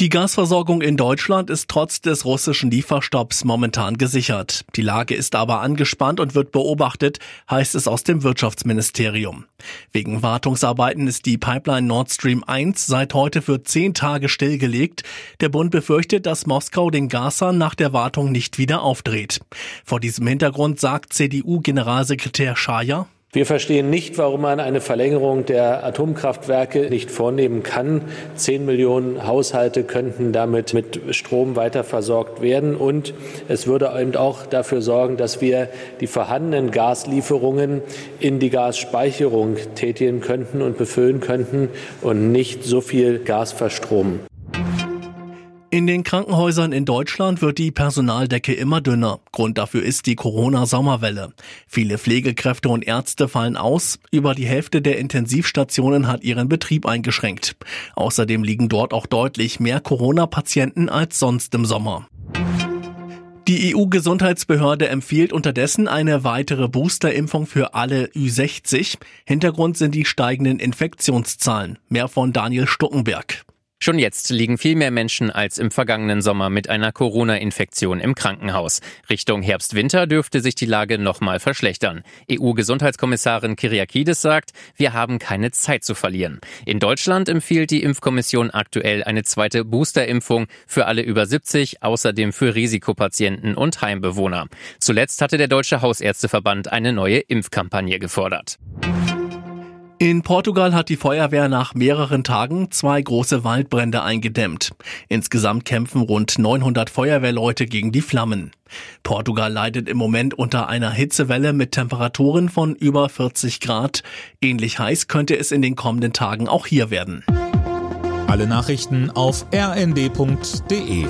Die Gasversorgung in Deutschland ist trotz des russischen Lieferstopps momentan gesichert. Die Lage ist aber angespannt und wird beobachtet, heißt es aus dem Wirtschaftsministerium. Wegen Wartungsarbeiten ist die Pipeline Nord Stream 1 seit heute für zehn Tage stillgelegt. Der Bund befürchtet, dass Moskau den Gashahn nach der Wartung nicht wieder aufdreht. Vor diesem Hintergrund sagt CDU-Generalsekretär Schaja, wir verstehen nicht, warum man eine Verlängerung der Atomkraftwerke nicht vornehmen kann. Zehn Millionen Haushalte könnten damit mit Strom weiter versorgt werden. Und es würde eben auch dafür sorgen, dass wir die vorhandenen Gaslieferungen in die Gasspeicherung tätigen könnten und befüllen könnten und nicht so viel Gas verstromen. In den Krankenhäusern in Deutschland wird die Personaldecke immer dünner. Grund dafür ist die Corona-Sommerwelle. Viele Pflegekräfte und Ärzte fallen aus. Über die Hälfte der Intensivstationen hat ihren Betrieb eingeschränkt. Außerdem liegen dort auch deutlich mehr Corona-Patienten als sonst im Sommer. Die EU-Gesundheitsbehörde empfiehlt unterdessen eine weitere Boosterimpfung für alle Ü60. Hintergrund sind die steigenden Infektionszahlen. Mehr von Daniel Stuckenberg. Schon jetzt liegen viel mehr Menschen als im vergangenen Sommer mit einer Corona-Infektion im Krankenhaus. Richtung Herbst-Winter dürfte sich die Lage nochmal verschlechtern. EU-Gesundheitskommissarin Kyriakides sagt, wir haben keine Zeit zu verlieren. In Deutschland empfiehlt die Impfkommission aktuell eine zweite Boosterimpfung für alle über 70, außerdem für Risikopatienten und Heimbewohner. Zuletzt hatte der Deutsche Hausärzteverband eine neue Impfkampagne gefordert. In Portugal hat die Feuerwehr nach mehreren Tagen zwei große Waldbrände eingedämmt. Insgesamt kämpfen rund 900 Feuerwehrleute gegen die Flammen. Portugal leidet im Moment unter einer Hitzewelle mit Temperaturen von über 40 Grad. Ähnlich heiß könnte es in den kommenden Tagen auch hier werden. Alle Nachrichten auf rnd.de